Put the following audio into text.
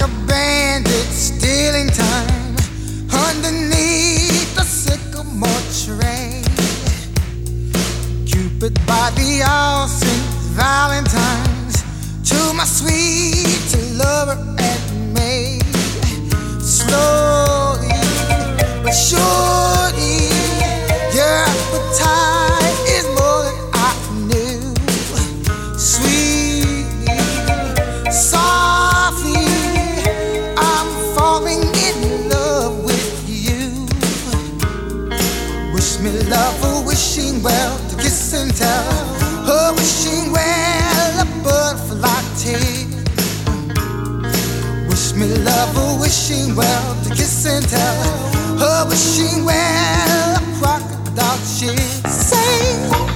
like a bandit stealing time underneath the sycamore tree. Cupid by the all Saint Valentine's to my sweet lover and me, Slowly but surely. wishing well to kiss and tell. Her wishing well, crocodile she sang.